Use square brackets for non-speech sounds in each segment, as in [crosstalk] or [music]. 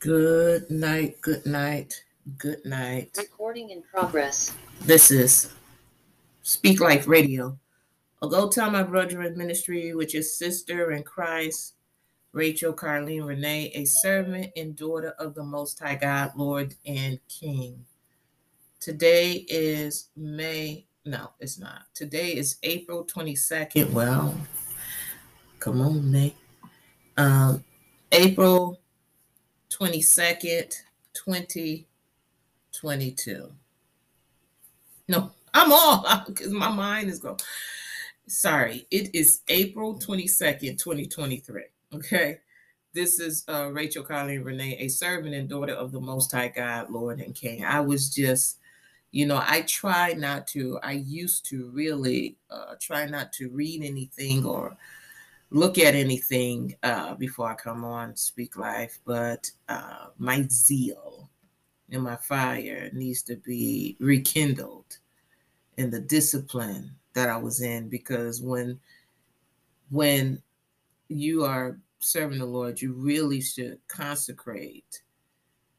Good night, good night, good night. Recording in progress. This is Speak Life Radio, a Go Tell My brother in ministry, which is sister in Christ, Rachel Carleen Renee, a servant and daughter of the Most High God, Lord and King. Today is May, no, it's not. Today is April 22nd. Well, come on, May. Um, April 22nd, 2022. No, I'm all [laughs] because my mind is going. Sorry, it is April 22nd, 2023. Okay. This is uh, Rachel Colleen Renee, a servant and daughter of the Most High God, Lord and King. I was just, you know, I try not to, I used to really uh, try not to read anything or look at anything uh, before I come on Speak Life, but uh, my zeal and my fire needs to be rekindled in the discipline that I was in because when when you are serving the Lord, you really should consecrate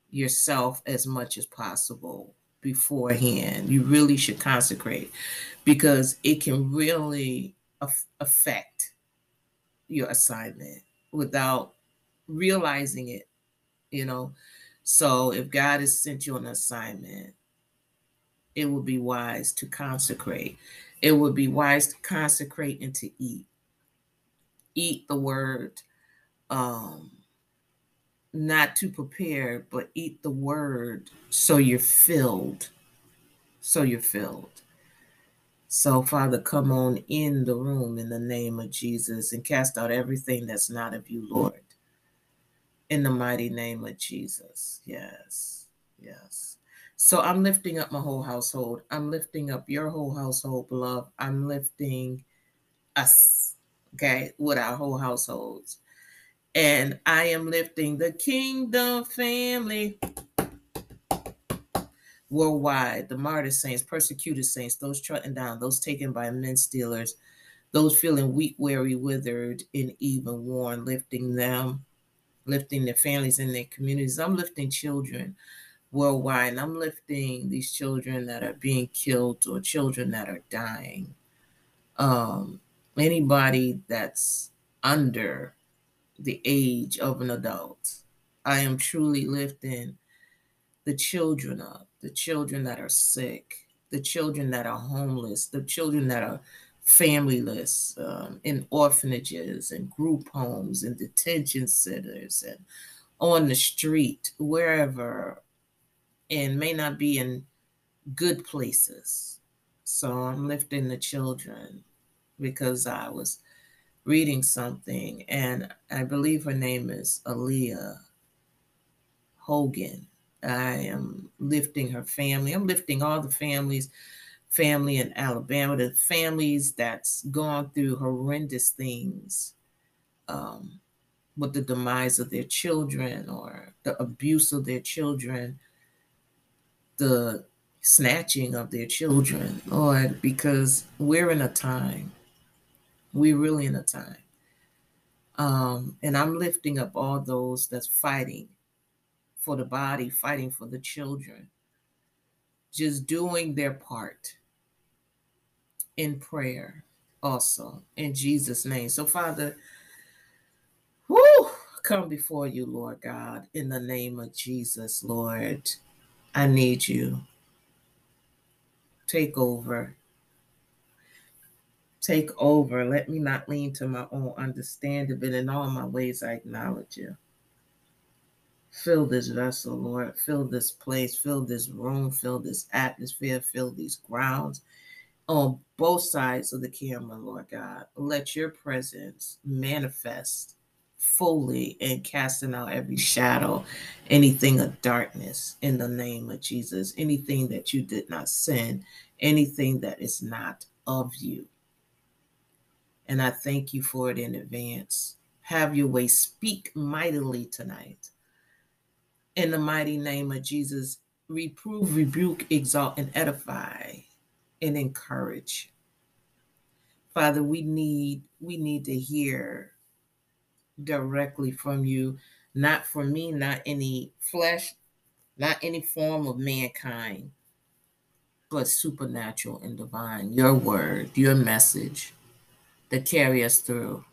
yourself as much as possible beforehand. You really should consecrate because it can really affect your assignment without realizing it, you know. So if God has sent you an assignment, it would be wise to consecrate. It would be wise to consecrate and to eat. Eat the word, um, not to prepare, but eat the word so you're filled. So you're filled. So, Father, come on in the room in the name of Jesus and cast out everything that's not of you, Lord. In the mighty name of Jesus. Yes. Yes. So I'm lifting up my whole household. I'm lifting up your whole household, beloved. I'm lifting us, okay, with our whole households. And I am lifting the kingdom family worldwide, the martyr saints, persecuted saints, those trodden down, those taken by men stealers, those feeling weak, weary, withered, and even worn, lifting them, lifting their families and their communities. I'm lifting children worldwide, and I'm lifting these children that are being killed or children that are dying. Um, anybody that's under the age of an adult, I am truly lifting the children up the children that are sick, the children that are homeless, the children that are familyless um, in orphanages and group homes and detention centers and on the street, wherever, and may not be in good places. So I'm lifting the children because I was reading something, and I believe her name is Aaliyah Hogan. I am lifting her family. I'm lifting all the families, family in Alabama, the families that's gone through horrendous things um, with the demise of their children or the abuse of their children, the snatching of their children, Lord, because we're in a time, we're really in a time. Um, and I'm lifting up all those that's fighting for the body, fighting for the children, just doing their part in prayer also in Jesus' name. So, Father, whoo, come before you, Lord God, in the name of Jesus, Lord. I need you. Take over. Take over. Let me not lean to my own understanding, but in all my ways I acknowledge you. Fill this vessel, Lord. Fill this place, fill this room, fill this atmosphere, fill these grounds on both sides of the camera, Lord God. Let your presence manifest fully and casting out every shadow, anything of darkness in the name of Jesus, anything that you did not send, anything that is not of you. And I thank you for it in advance. Have your way. Speak mightily tonight in the mighty name of Jesus, reprove, rebuke, exalt, and edify and encourage. Father, we need we need to hear directly from you. not from me, not any flesh, not any form of mankind, but supernatural and divine. Your word, your message that carry us through.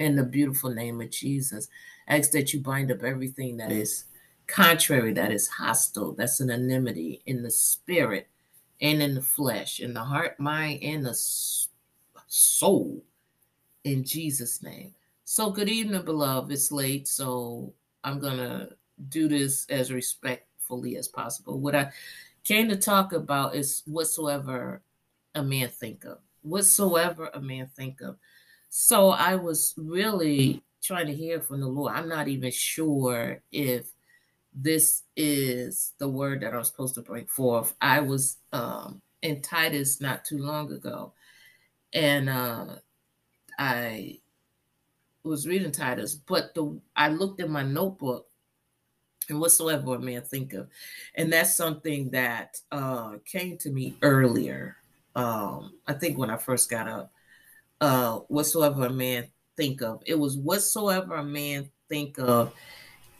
In the beautiful name of Jesus, ask that you bind up everything that is contrary, that is hostile, that's an enmity in the spirit and in the flesh, in the heart, mind, and the soul. In Jesus' name. So, good evening, beloved. It's late, so I'm going to do this as respectfully as possible. What I came to talk about is whatsoever a man think of. Whatsoever a man think of. So, I was really trying to hear from the Lord. I'm not even sure if this is the word that I was supposed to bring forth. I was um, in Titus not too long ago, and uh, I was reading Titus, but the I looked in my notebook and whatsoever a man think of, and that's something that uh, came to me earlier. Um, I think when I first got up, uh, whatsoever a man think of, it was whatsoever a man think of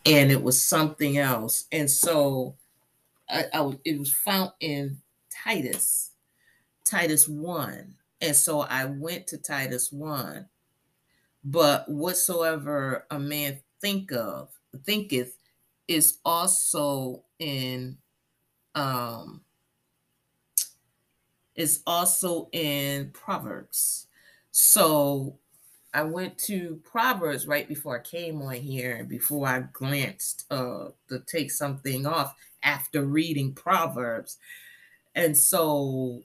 and it was something else. And so I, I it was found in Titus, Titus 1. And so I went to Titus 1. But whatsoever a man think of, thinketh, is also in um is also in Proverbs. So I went to Proverbs right before I came on here, before I glanced uh, to take something off after reading Proverbs. And so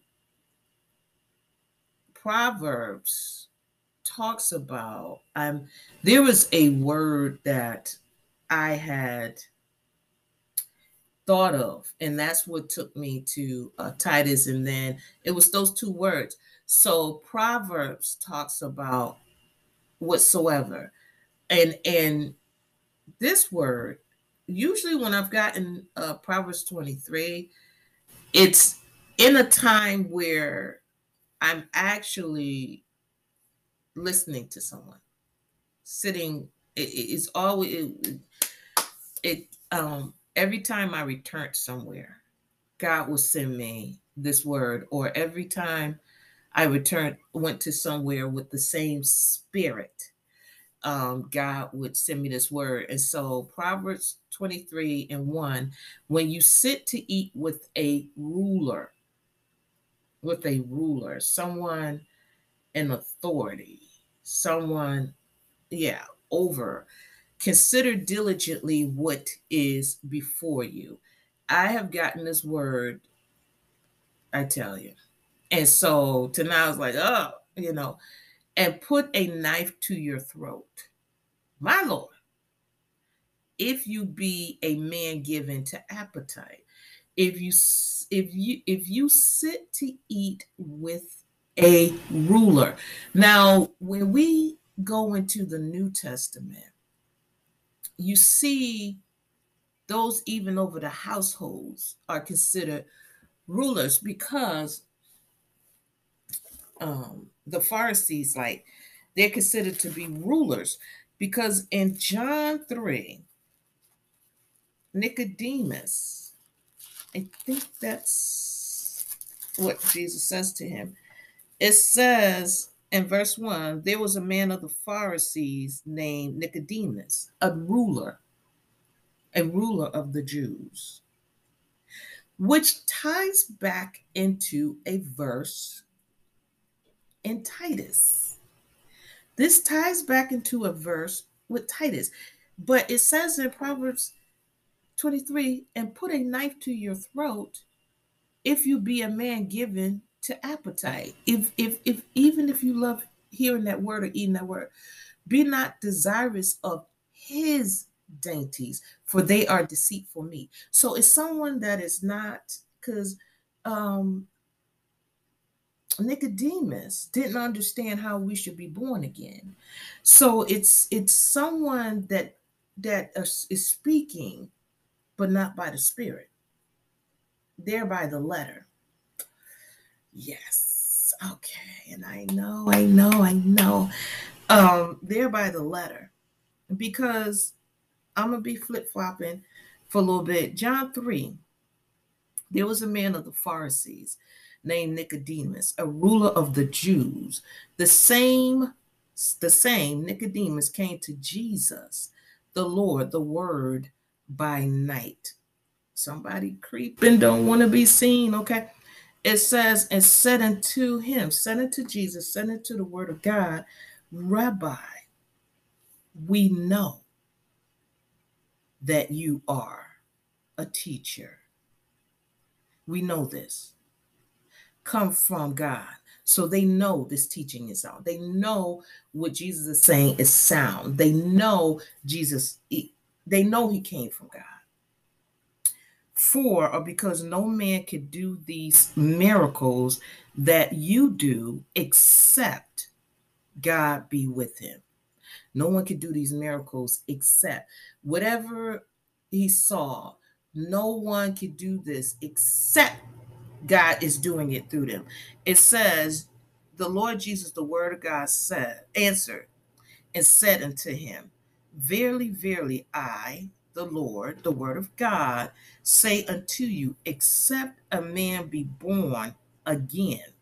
Proverbs talks about um there was a word that I had thought of and that's what took me to uh, Titus and then it was those two words. So Proverbs talks about whatsoever. And and this word, usually when I've gotten uh, Proverbs 23, it's in a time where I'm actually listening to someone, sitting. It, it's always it, it. Um, every time I return somewhere, God will send me this word, or every time I returned, went to somewhere with the same spirit. Um, God would send me this word. And so, Proverbs 23 and 1 when you sit to eat with a ruler, with a ruler, someone in authority, someone, yeah, over, consider diligently what is before you. I have gotten this word, I tell you and so tonight I was like, oh, you know, and put a knife to your throat. My Lord, if you be a man given to appetite, if you if you if you sit to eat with a ruler. Now, when we go into the New Testament, you see those even over the households are considered rulers because um, the Pharisees, like they're considered to be rulers because in John 3, Nicodemus, I think that's what Jesus says to him. It says in verse 1 there was a man of the Pharisees named Nicodemus, a ruler, a ruler of the Jews, which ties back into a verse in Titus. This ties back into a verse with Titus, but it says in Proverbs 23 and put a knife to your throat if you be a man given to appetite. If if if even if you love hearing that word or eating that word, be not desirous of his dainties, for they are deceitful meat. So it's someone that is not because um Nicodemus didn't understand how we should be born again. So it's it's someone that that is speaking, but not by the Spirit. There by the letter. Yes. Okay. And I know, I know, I know. Um, there by the letter. Because I'm gonna be flip flopping for a little bit. John 3. There was a man of the Pharisees named Nicodemus, a ruler of the Jews. The same, the same Nicodemus came to Jesus, the Lord, the Word, by night. Somebody creeping, don't want to be seen, okay? It says, and said unto him, said unto Jesus, said unto the Word of God, Rabbi, we know that you are a teacher. We know this. Come from God. So they know this teaching is out. They know what Jesus is saying is sound. They know Jesus, they know he came from God. For, or because no man could do these miracles that you do except God be with him. No one could do these miracles except whatever he saw. No one could do this except God is doing it through them. It says, The Lord Jesus, the word of God, said, answered and said unto him, Verily, verily, I, the Lord, the word of God, say unto you, except a man be born again,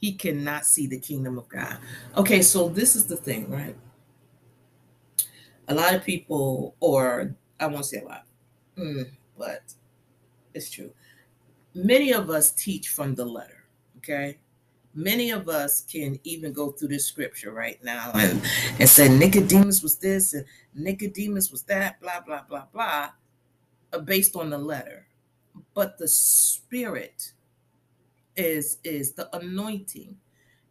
he cannot see the kingdom of God. Okay, so this is the thing, right? A lot of people, or I won't say a lot, mm, but it's true. Many of us teach from the letter, okay? Many of us can even go through this scripture right now and, and say Nicodemus was this and Nicodemus was that, blah, blah, blah, blah, uh, based on the letter. But the spirit is is the anointing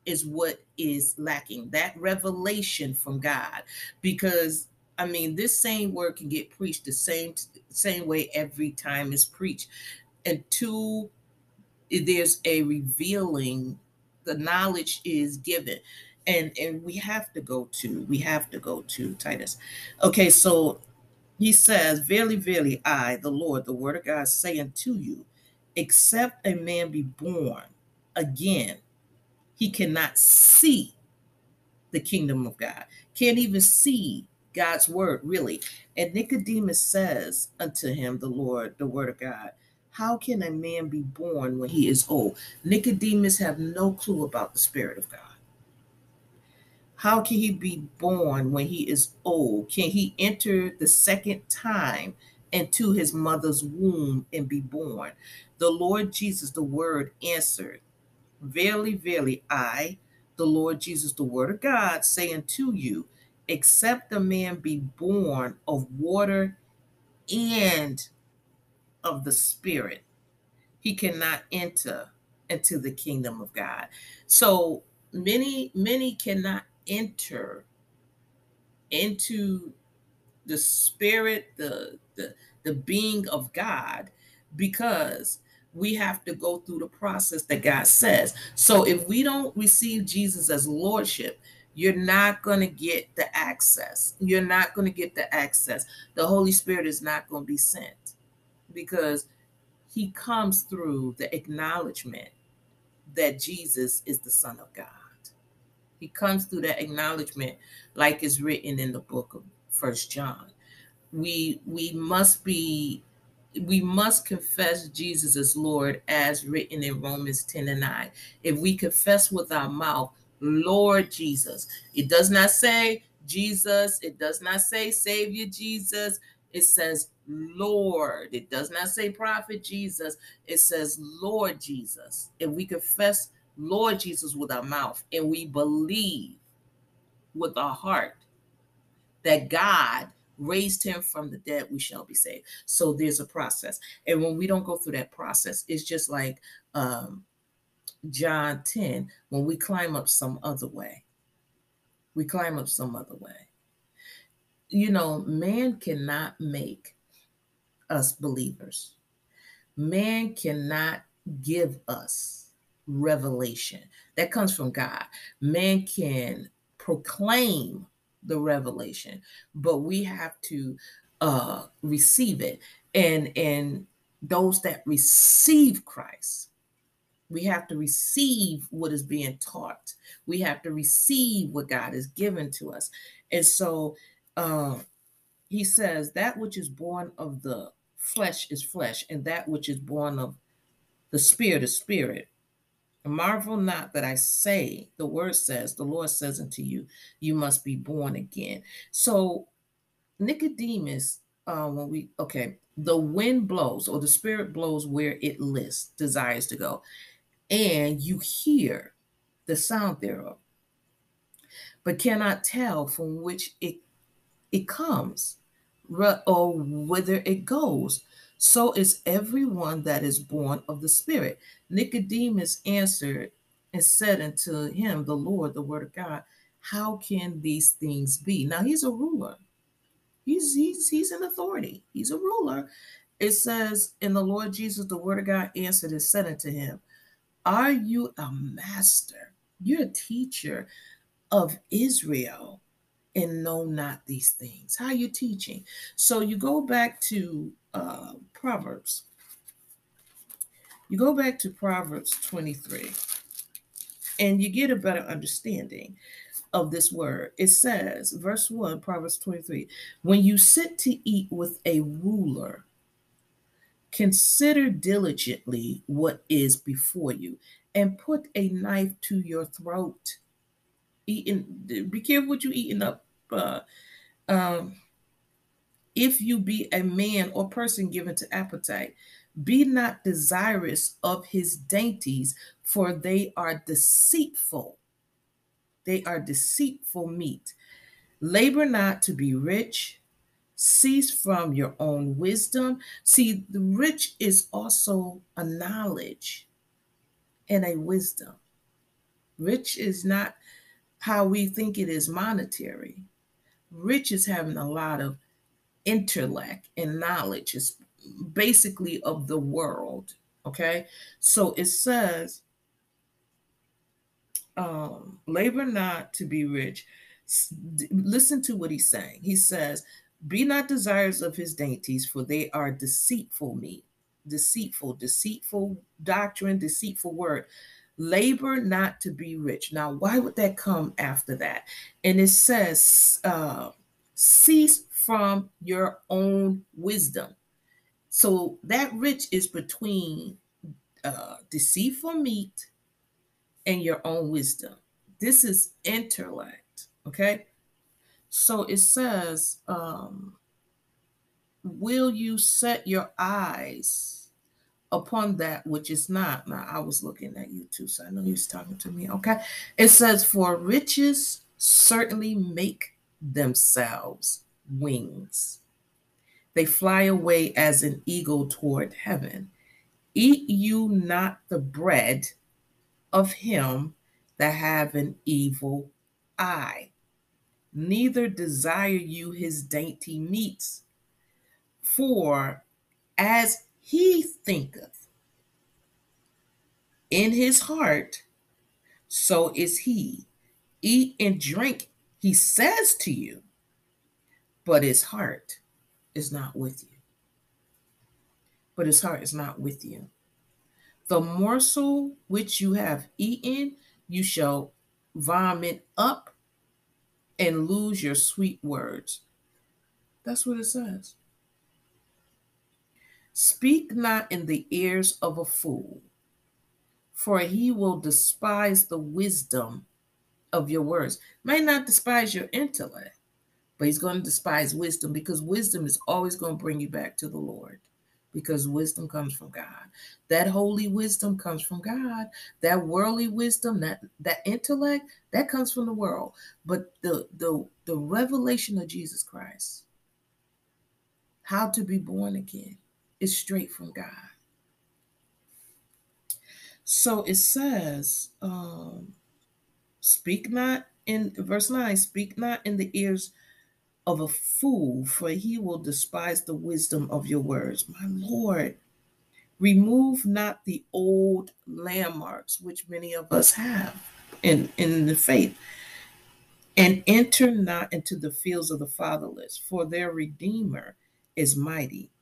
is what is lacking that revelation from god because i mean this same word can get preached the same same way every time it's preached until there's a revealing. The knowledge is given. And and we have to go to we have to go to titus. Okay so he says verily verily i the lord the word of god say unto you except a man be born again, he cannot see the kingdom of God, can't even see God's word, really. And Nicodemus says unto him, the Lord, the word of God, how can a man be born when he is old? Nicodemus have no clue about the spirit of God. How can he be born when he is old? Can he enter the second time into his mother's womb and be born? The Lord Jesus, the word, answered, Verily, verily, I, the Lord Jesus, the word of God, say unto you, except a man be born of water and of the Spirit, he cannot enter into the kingdom of God. So many, many cannot enter into the spirit, the the, the being of God, because we have to go through the process that God says. So if we don't receive Jesus as lordship, you're not going to get the access. You're not going to get the access. The Holy Spirit is not going to be sent because he comes through the acknowledgement that Jesus is the Son of God. He comes through that acknowledgement like is written in the book of First John. We we must be we must confess Jesus as Lord as written in Romans 10 and 9. If we confess with our mouth, Lord Jesus, it does not say Jesus, it does not say Savior Jesus, it says Lord. It does not say Prophet Jesus, it says Lord Jesus. If we confess Lord Jesus with our mouth and we believe with our heart that God raised him from the dead, we shall be saved. So there's a process. And when we don't go through that process, it's just like um, John 10, when we climb up some other way. We climb up some other way. You know, man cannot make us believers. Man cannot give us revelation. That comes from God. Man can proclaim the revelation, but we have to uh, receive it. And and those that receive Christ, we have to receive what is being taught. We have to receive what God has given to us. And so uh, he says, That which is born of the flesh is flesh, and that which is born of the spirit is spirit. Marvel not that I say, the word says, the Lord says unto you, you must be born again. So Nicodemus, uh, when we okay, the wind blows or the spirit blows where it lists, desires to go, and you hear the sound thereof, but cannot tell from which it it comes or whither it goes. So is everyone that is born of the Spirit. Nicodemus answered and said unto him, The Lord, the Word of God, how can these things be? Now he's a ruler. He's he's he's an authority. He's a ruler. It says, in the Lord Jesus, the Word of God answered and said unto him, Are you a master? You're a teacher of Israel and know not these things. How you teaching? So you go back to uh, Proverbs. You go back to Proverbs 23 and you get a better understanding of this word. It says, verse 1, Proverbs 23 When you sit to eat with a ruler, consider diligently what is before you and put a knife to your throat. Eating, be careful what you eating up. Uh, um, if you be a man or person given to appetite, be not desirous of his dainties, for they are deceitful. They are deceitful meat. Labor not to be rich. Cease from your own wisdom. See, the rich is also a knowledge and a wisdom. Rich is not how we think it is monetary. Rich is having a lot of intellect and knowledge. It's basically of the world. Okay. So it says, um, labor not to be rich. Listen to what he's saying. He says, Be not desirous of his dainties, for they are deceitful meat. Deceitful, deceitful doctrine, deceitful word. Labor not to be rich. Now, why would that come after that? And it says, uh, Cease from your own wisdom. So that rich is between uh, deceitful meat and your own wisdom. This is intellect. Okay. So it says, um, Will you set your eyes upon that which is not? Now, I was looking at you too, so I know he was talking to me. Okay. It says, For riches certainly make themselves wings. They fly away as an eagle toward heaven. Eat you not the bread of him that have an evil eye, neither desire you his dainty meats. For as he thinketh in his heart, so is he. Eat and drink, he says to you, but his heart is not with you. But his heart is not with you. The morsel which you have eaten, you shall vomit up and lose your sweet words. That's what it says. Speak not in the ears of a fool, for he will despise the wisdom of your words. May not despise your intellect, but he's going to despise wisdom because wisdom is always going to bring you back to the Lord because wisdom comes from God. That holy wisdom comes from God. That worldly wisdom, that that intellect, that comes from the world. But the the the revelation of Jesus Christ, how to be born again, is straight from God. So it says, um, speak not in verse 9, speak not in the ears of a fool, for he will despise the wisdom of your words. My Lord, remove not the old landmarks which many of us have in, in the faith, and enter not into the fields of the fatherless, for their Redeemer is mighty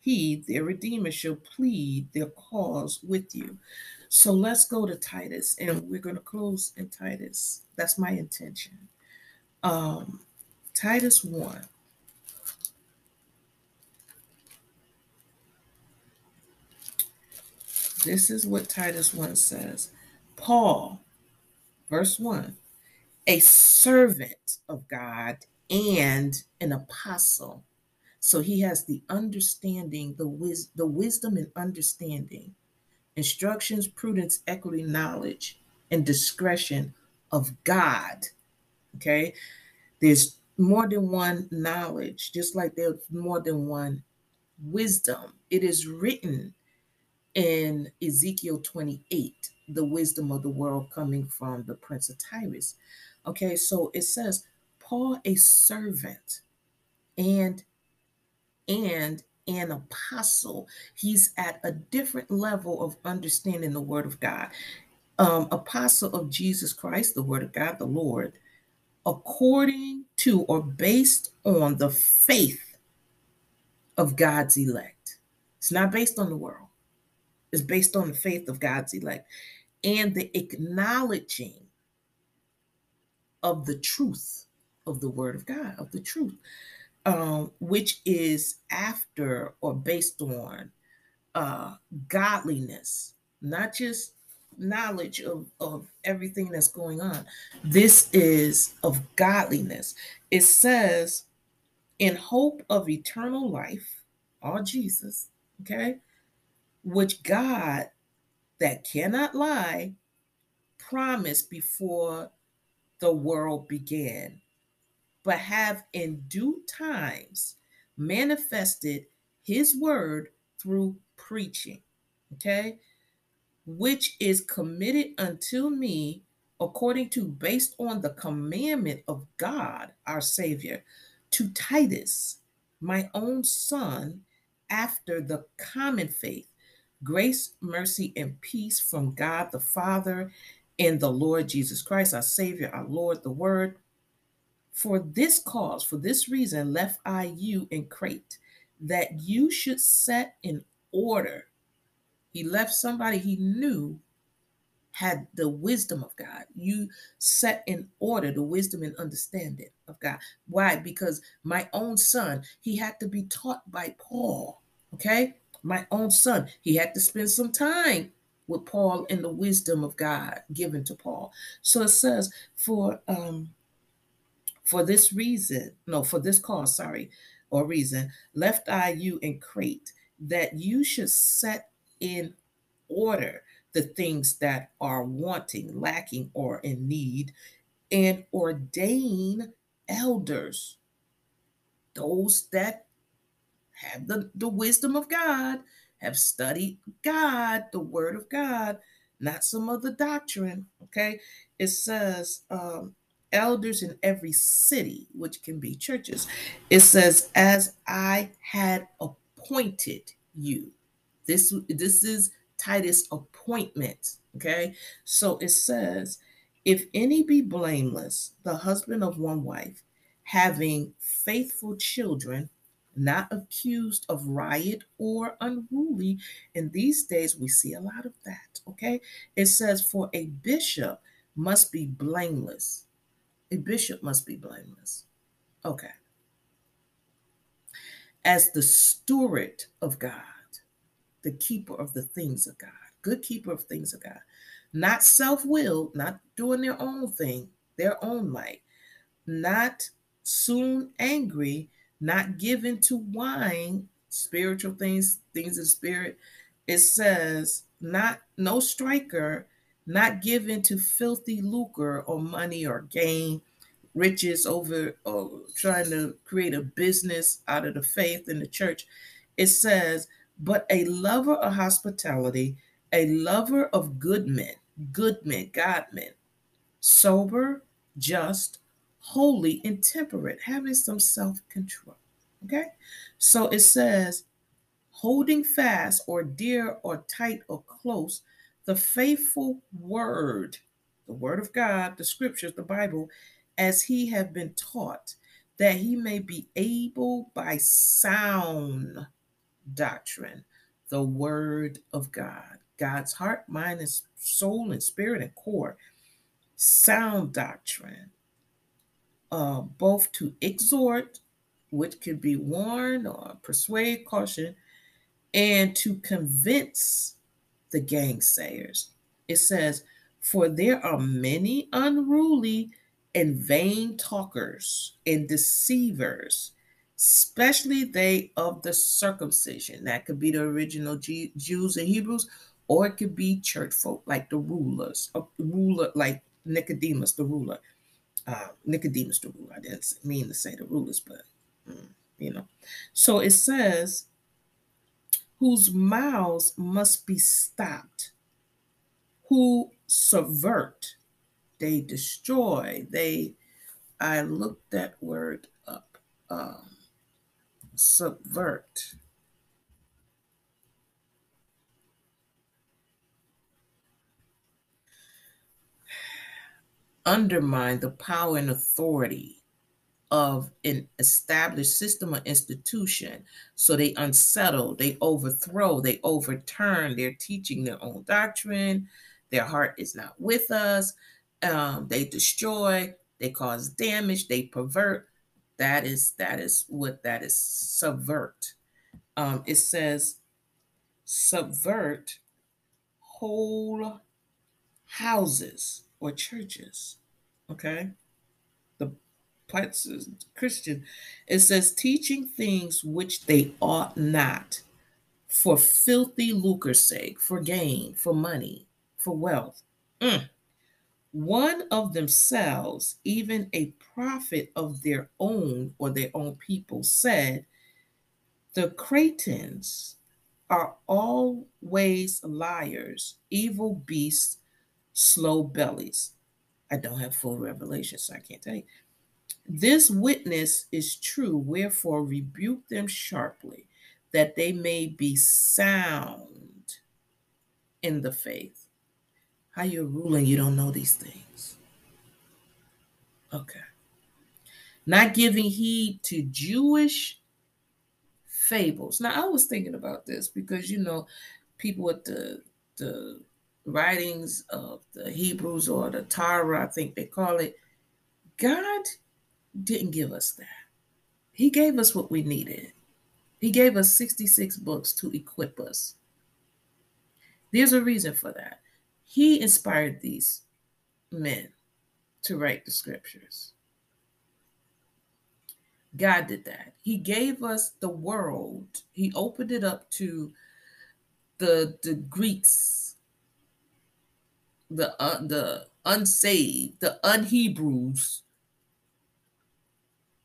he, their Redeemer, shall plead their cause with you. So let's go to Titus, and we're going to close in Titus. That's my intention. Um, Titus 1. This is what Titus 1 says Paul, verse 1, a servant of God and an apostle so he has the understanding, the, wis- the wisdom and understanding, instructions, prudence, equity, knowledge, and discretion of God. Okay. There's more than one knowledge, just like there's more than one wisdom. It is written in Ezekiel 28, the wisdom of the world coming from the prince of Tyrus. Okay, so it says, Paul, a servant and and an apostle. He's at a different level of understanding the word of God. Um, apostle of Jesus Christ, the word of God, the Lord, according to or based on the faith of God's elect. It's not based on the world it's based on the faith of God's elect and the acknowledging of the truth of the word of God, of the truth, um, which is after or based on uh, godliness, not just knowledge of, of everything that's going on. This is of godliness. It says, in hope of eternal life, all Jesus, okay? which God, that cannot lie, promised before the world began, but have in due times manifested his word through preaching, okay, which is committed unto me according to based on the commandment of God our Savior to Titus, my own son, after the common faith Grace, mercy, and peace from God the Father and the Lord Jesus Christ, our Savior, our Lord, the Word. For this cause, for this reason, left I you in Crete, that you should set in order. He left somebody he knew had the wisdom of God. You set in order the wisdom and understanding of God. Why? Because my own son, he had to be taught by Paul. Okay my own son. He had to spend some time with Paul in the wisdom of God given to Paul. So it says, for um for this reason, no, for this cause, sorry, or reason, left I you in Crete, that you should set in order the things that are wanting, lacking, or in need, and ordain elders, those that have the, the wisdom of God, have studied God, the word of God, not some other doctrine. Okay. It says, um, elders in every city, which can be churches. It says, as I had appointed you. This, this is Titus' appointment. Okay. So it says, if any be blameless, the husband of one wife, having faithful children, not accused of riot or unruly. In these days, we see a lot of that. Okay. It says, For a bishop must be blameless. A bishop must be blameless. Okay. As the steward of God, the keeper of the things of God, good keeper of things of God, not self willed, not doing their own thing, their own light, not soon angry, not given to wine, spiritual things, things of spirit. It says, not no striker, not given to filthy lucre or money or gain, riches over or trying to create a business out of the faith in the church. It says, but a lover of hospitality, a lover of good men, good men, God men, sober, just, holy and temperate, having some self control. Okay, so it says, holding fast or dear or tight or close the faithful word, the word of God, the scriptures, the Bible, as he have been taught, that he may be able by sound doctrine, the word of God, God's heart, mind, and soul, and spirit and core, sound doctrine, uh, both to exhort, which could be warn or persuade, caution, and to convince the gainsayers. It says, For there are many unruly and vain talkers and deceivers, especially they of the circumcision. That could be the original G- Jews and Hebrews, or it could be church folk like the rulers, a ruler like Nicodemus, the ruler. Uh, Nicodemus, the ruler. I didn't mean to say the rulers, but mm, you know. So it says, whose mouths must be stopped, who subvert, they destroy, they. I looked that word up. Um, subvert. undermine the power and authority of an established system or institution. So they unsettle, they overthrow, they overturn. They're teaching their own doctrine. Their heart is not with us. Um, they destroy, they cause damage, they pervert. That is that is what that is subvert. Um, it says subvert whole houses or churches. Okay. Christian, it says teaching things which they ought not for filthy lucre's sake, for gain, for money, for wealth. Mm. One of themselves, even a prophet of their own or their own people, said, The Cretans are always liars, evil beasts, slow bellies. I don't have full revelation, so I can't tell you. This witness is true, wherefore rebuke them sharply, that they may be sound in the faith. How you're ruling, you don't know these things. Okay. Not giving heed to Jewish fables. Now, I was thinking about this because, you know, people with the, the writings of the Hebrews or the Torah, I think they call it, God didn't give us that. He gave us what we needed. He gave us 66 books to equip us. There's a reason for that. He inspired these men to write the scriptures. God did that. He gave us the world. He opened it up to the the Greeks, the uh, the unsaved, the unhebrews.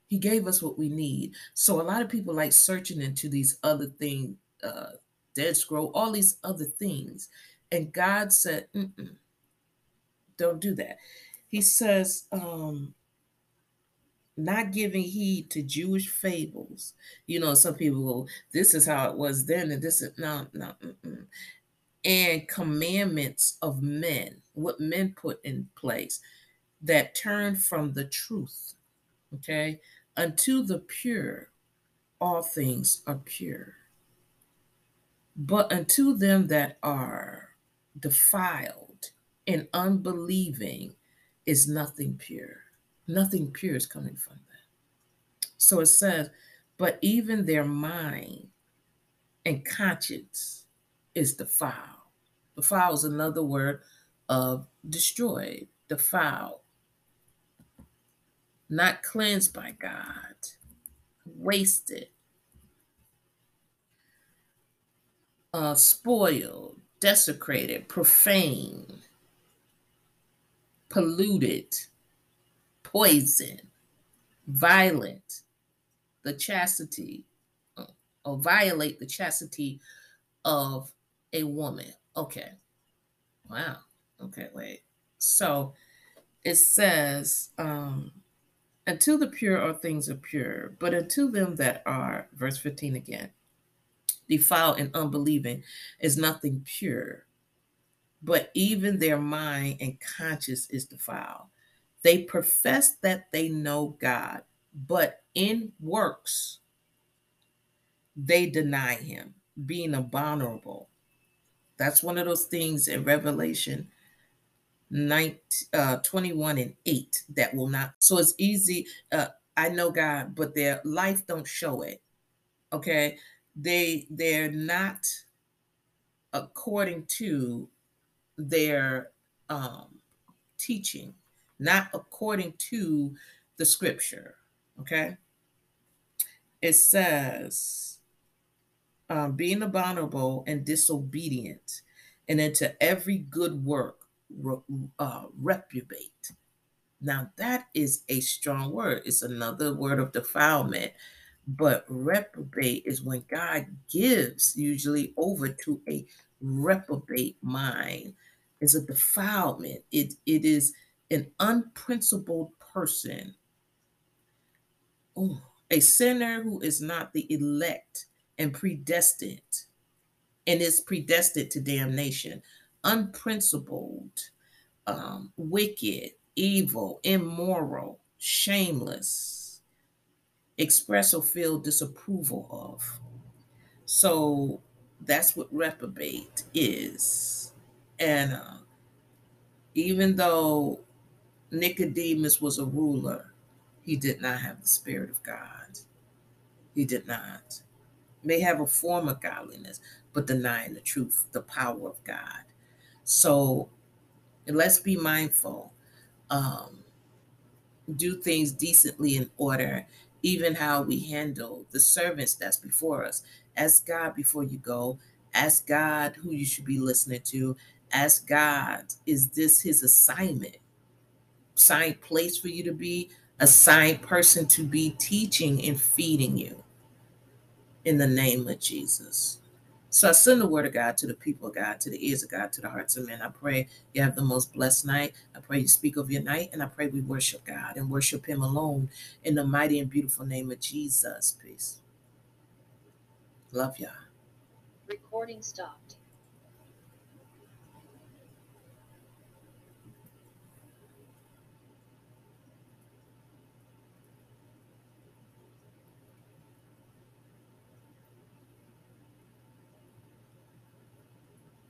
He gave us what we need. So a lot of people like searching into these other things, uh, Dead Scroll, all these other things, and God said, "Don't do that." He says, um, not giving heed to Jewish fables. You know, some people go, "This is how it was then," and this is no, no. Mm-mm and commandments of men, what men put in place that turn from the truth, okay, unto the pure, all things are pure. But unto them that are defiled and unbelieving is nothing pure. Nothing pure is coming from them. So it says, but even their mind and conscience is defiled. Defile is another word of destroyed, defiled, not cleansed by God, wasted, uh, spoiled, desecrated, profane, polluted, poison, violent, the chastity, uh, or violate the chastity of a woman Okay. Wow. Okay, wait. So it says, um, until the pure are things are pure, but unto them that are, verse 15 again, defiled and unbelieving is nothing pure, but even their mind and conscience is defiled. They profess that they know God, but in works they deny him, being abominable that's one of those things in Revelation 19, uh, 21 and 8 that will not. So it's easy. Uh, I know God, but their life don't show it. Okay. They they're not according to their um, teaching, not according to the scripture. Okay. It says, um, being abominable and disobedient, and into every good work uh, reprobate. Now, that is a strong word. It's another word of defilement. But reprobate is when God gives, usually over to a reprobate mind, It's a defilement. It, it is an unprincipled person. Ooh, a sinner who is not the elect and predestined and is predestined to damnation, unprincipled, um, wicked, evil, immoral, shameless, express or feel disapproval of. So that's what reprobate is. And uh, even though Nicodemus was a ruler, he did not have the Spirit of God. He did not. May have a form of godliness, but denying the truth, the power of God. So let's be mindful. Um, do things decently in order, even how we handle the servants that's before us. Ask God before you go. Ask God who you should be listening to. Ask God, is this his assignment? Assigned place for you to be, assigned person to be teaching and feeding you in the name of Jesus. So I send the word of God to the people of God, to the ears of God, to the hearts of men. I pray you have the most blessed night. I pray you speak of your night, and I pray we worship God and worship Him alone in the mighty and beautiful name of Jesus. Peace. Love y'all. Recording stopped.